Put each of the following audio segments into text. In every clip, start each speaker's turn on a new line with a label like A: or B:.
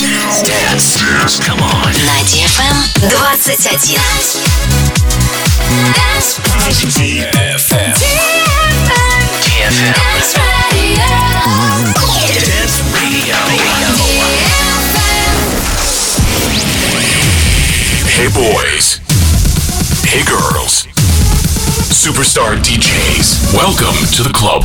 A: На DFM 21.
B: DFM. DFM.
A: Dance Radio.
B: Dance Radio. Hey boys. Hey girls. Superstar DJs. Welcome to the club.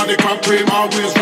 C: Of the crop, cream always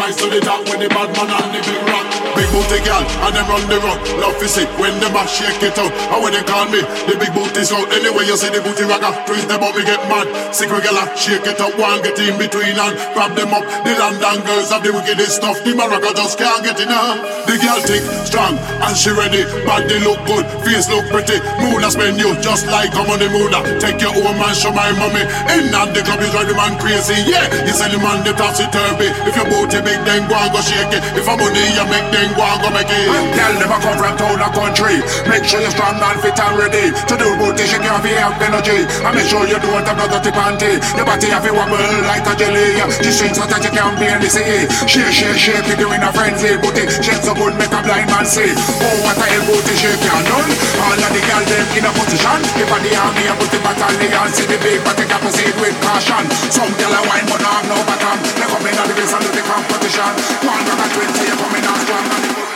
C: booty girl and them run the rock. Love to see when them a shake it out. And when they call me, the big booty out. Anyway you see the booty rocker, twist them up, me get mad. Secret girl shake it up, one get in between and grab them up. The London girls have the wickedest stuff. The Morocco just can't get enough. The girl thick, strong and she ready. Body look good, face look pretty. Moon a spend you just like I'm on the moon. Take your own man, show my mommy. In and the club is drive the man crazy. Yeah, you sell the man the topsy turvy. If your booty big, then go and go shake it. If I'm money you make, then go and go make it.
D: Tell them I come from town and country. Make sure you're strong and fit and ready. To do booty, shake your feet have energy. And make sure you don't have no dirty panty. Your body have a wobble like a jelly. The strings so that you can't barely see. Shake, shake, shake it, you in a frenzy. Booty, shake so good, make a blind man see. Oh, what a hell booty shake you done. All of the girls them in a position. If I the army, I put the battalion. See the big, they got proceed with caution. Some girl a wine, but no have no bottom. They come in on the race and do the competition. One and twenty, you coming on strong.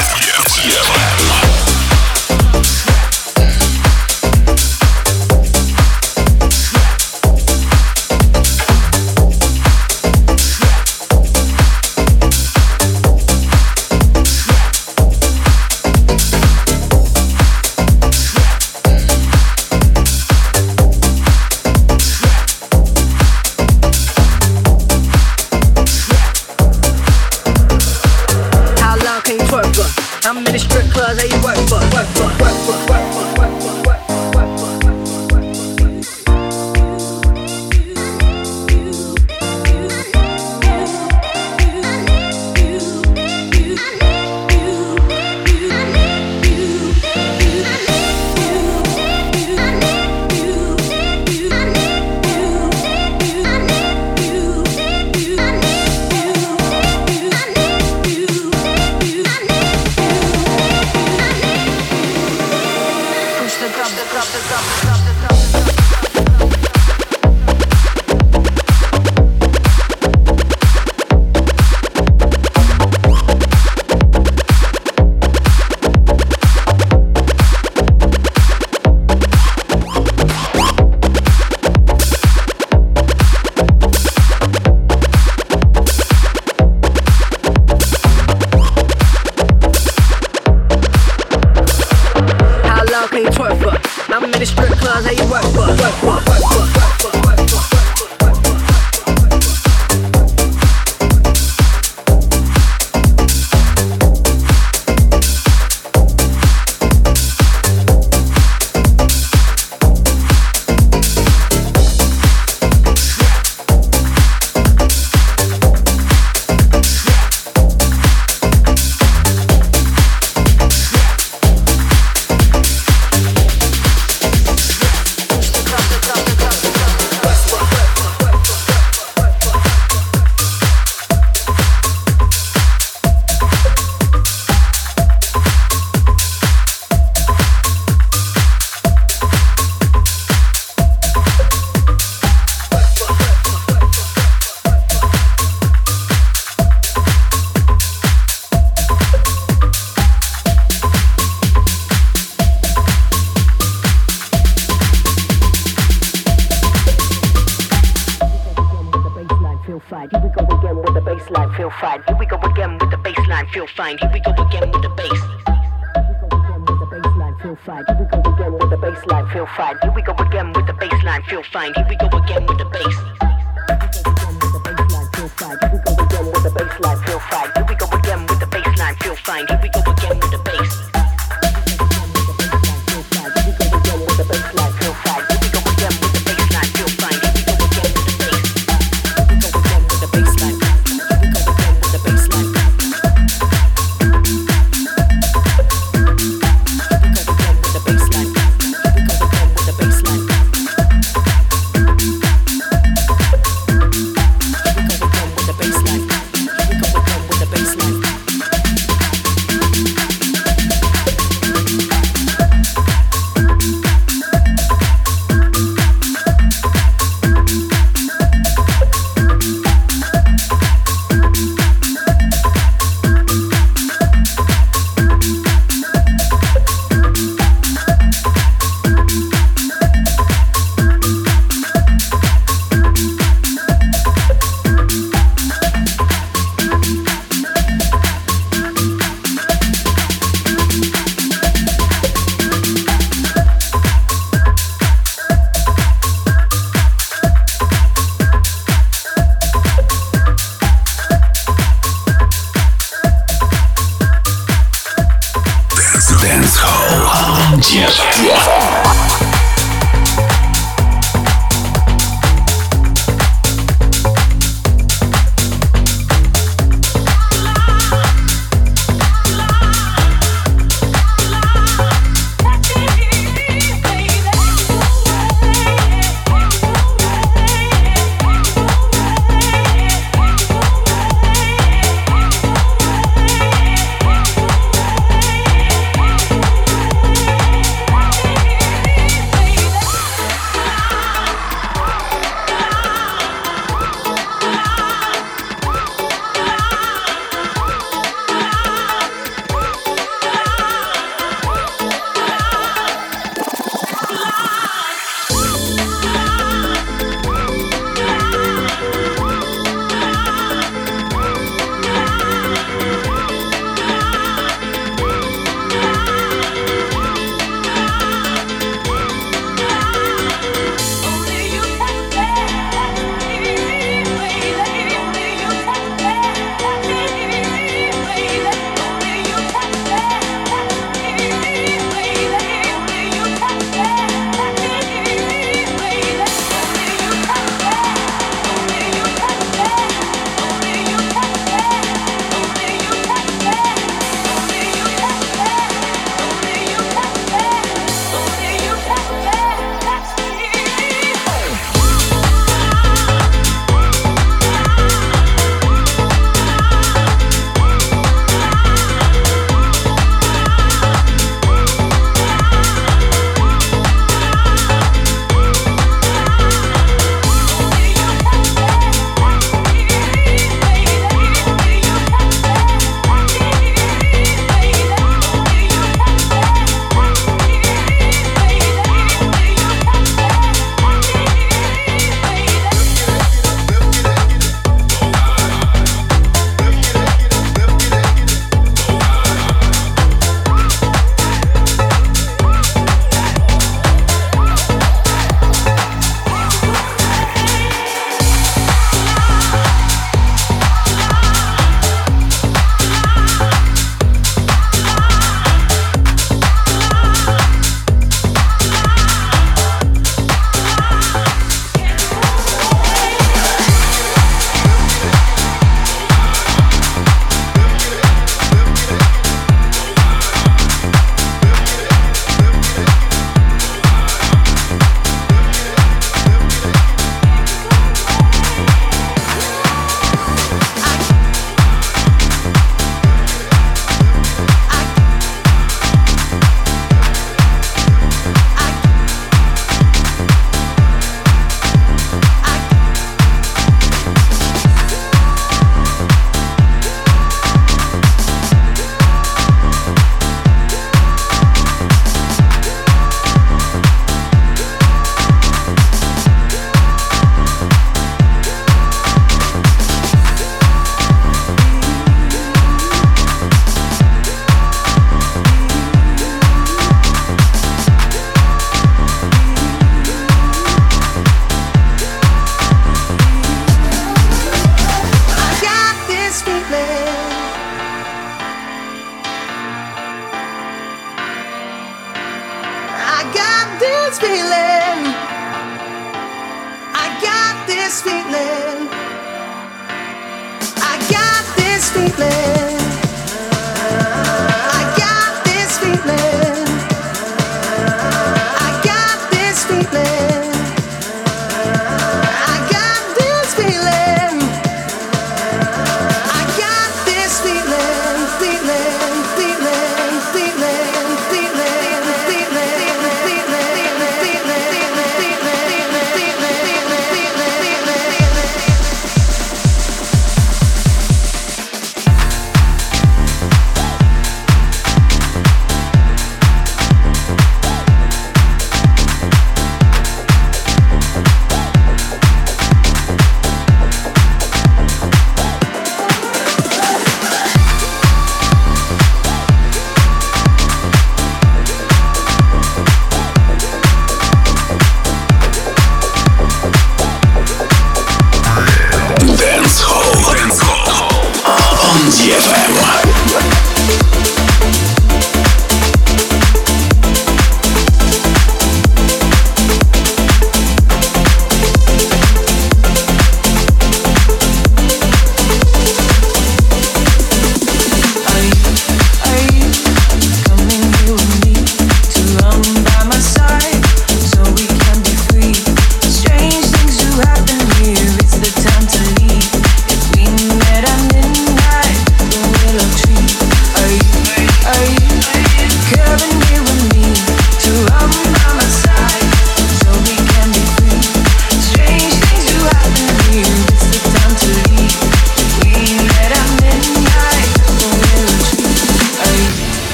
E: Yeah. Yes.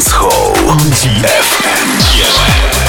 F: Dance Hall FM.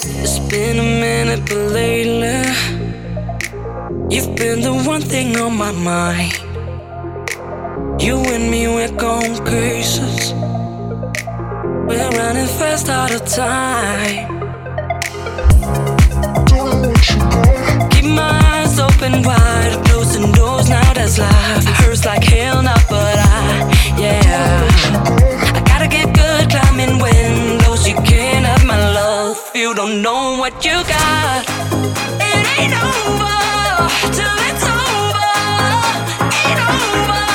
G: It's been a minute, but lately You've been the one thing on my mind. You and me, we're going cases We're running fast out of time. Keep my eyes open wide Closing doors, now that's life. Hurts like hell now, but I, yeah. I gotta get good climbing You don't know what you got. It ain't over Till it's over. Ain't over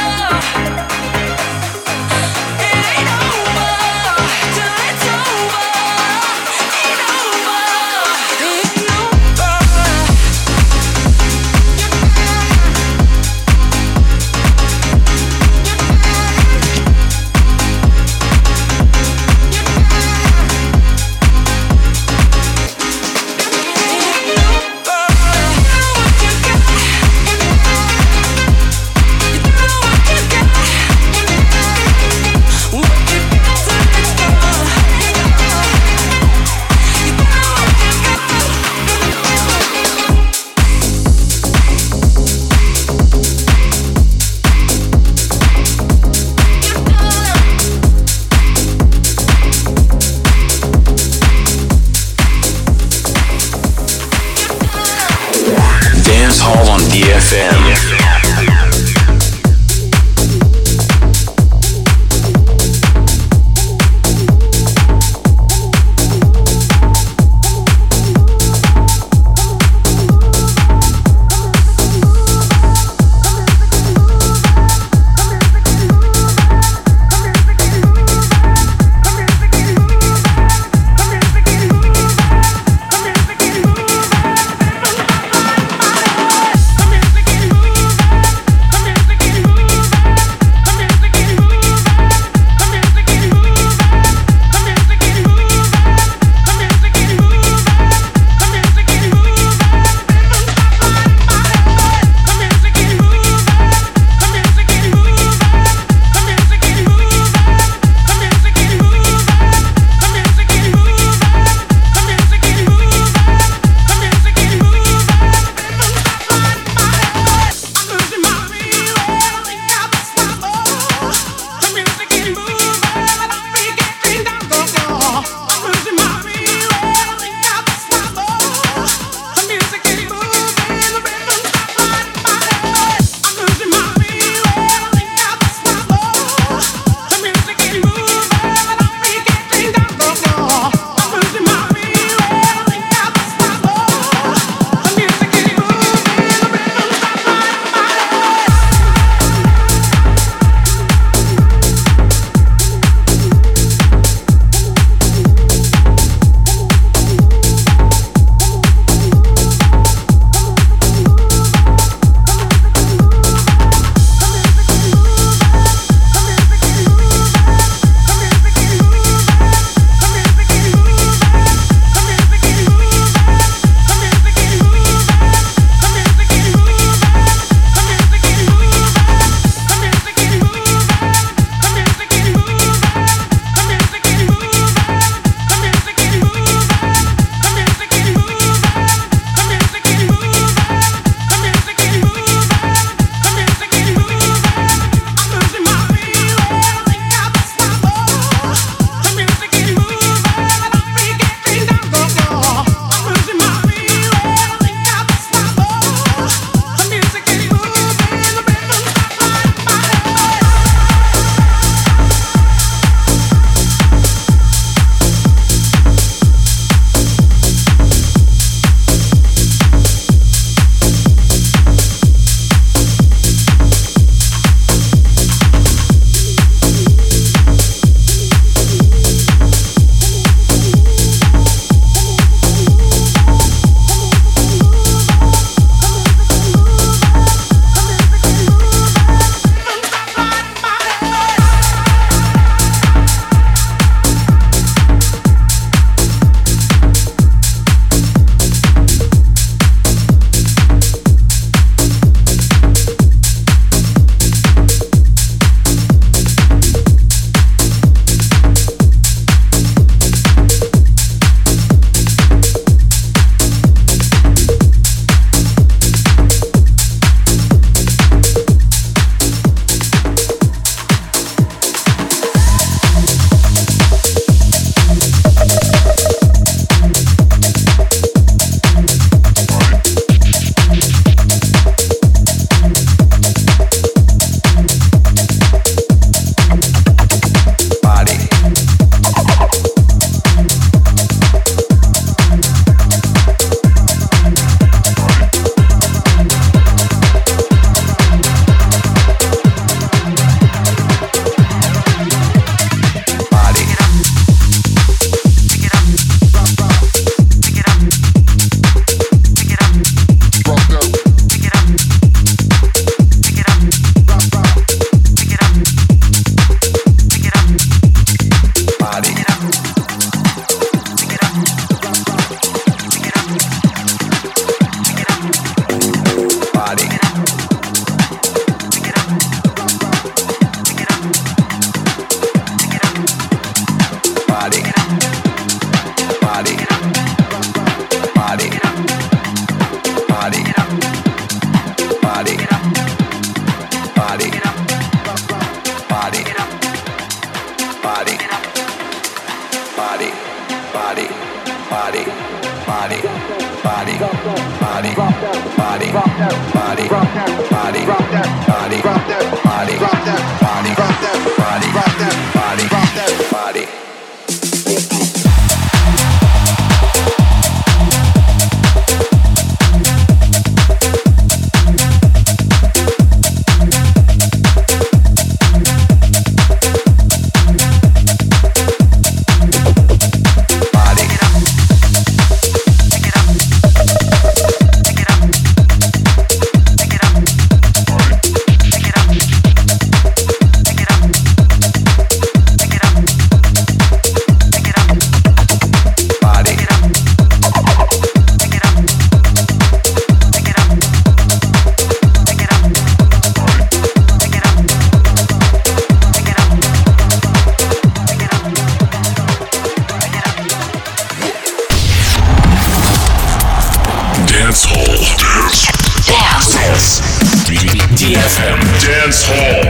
G: FM Dance Hall.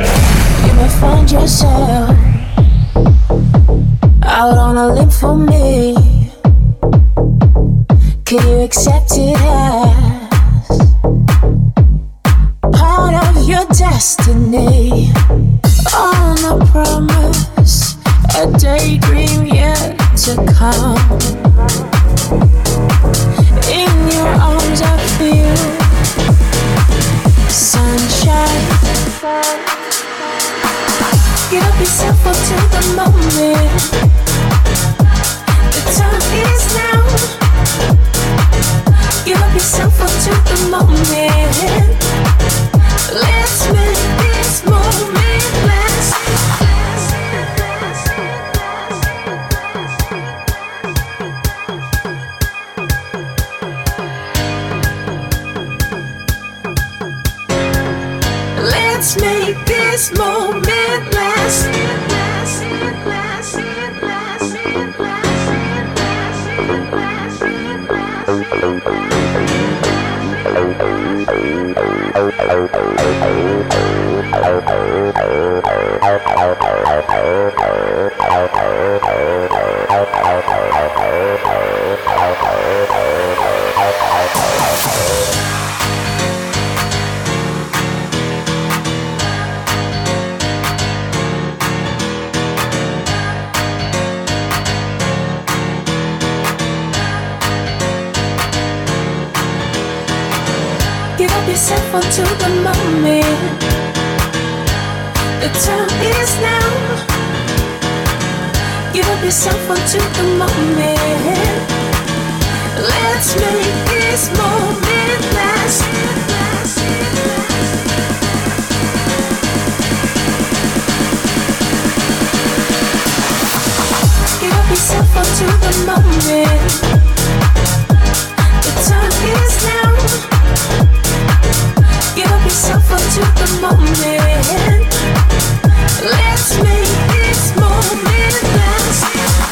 G: You may find
B: yourself out on
H: a limb
I: for me. Can you
J: accept it as part of your destiny? On a promise, a daydream yet to come. In your arms, I feel sunshine. Give up yourself up to the moment. The time is now. Give up yourself the moment. Let's make Give up yourself onto
K: the moment. The time is now. Give up yourself onto the moment. Let's make this moment last. Give yourself up to the moment. The time is now. Give yourself up to the moment. Let's make this moment last.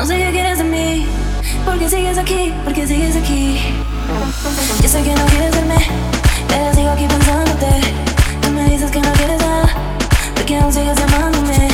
K: No sé qué quieres de mí. ¿Por qué sigues aquí? ¿Por qué sigues aquí? Yo sé que no quieres verme, pero sigo aquí pensándote. Tú me dices que no quieres nada, porque aún sigues llamándome.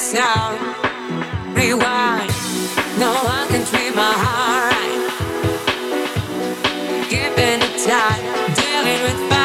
K: sound. Rewind. No one can treat my heart. Giving it time, dealing with.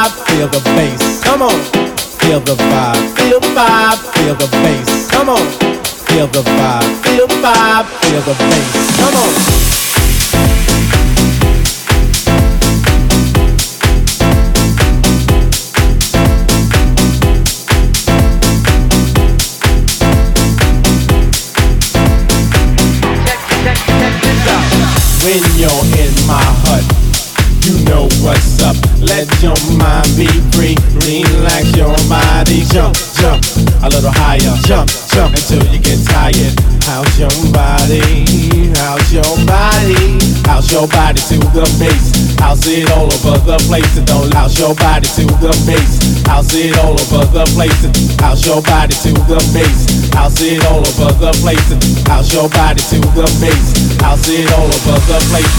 K: Vibe, feel the bass. Come on. Feel the vibe, feel the vibe, feel the bass. Come on. Feel the vibe, feel the vibe, feel the bass. Come on. when you're in my hut. Up. Let your mind be free. Relax your body. Jump, jump a little higher. Jump, jump until you get tired. How's your body? How's your body? How's your body to the bass? How's it all over the place? And don't louse your body to the bass. How's it all over the place? And how's your body to the bass? How's it all over the place? And how's your body to the bass? How's it all over the place?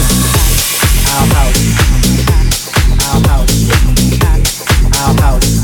K: Our house, house,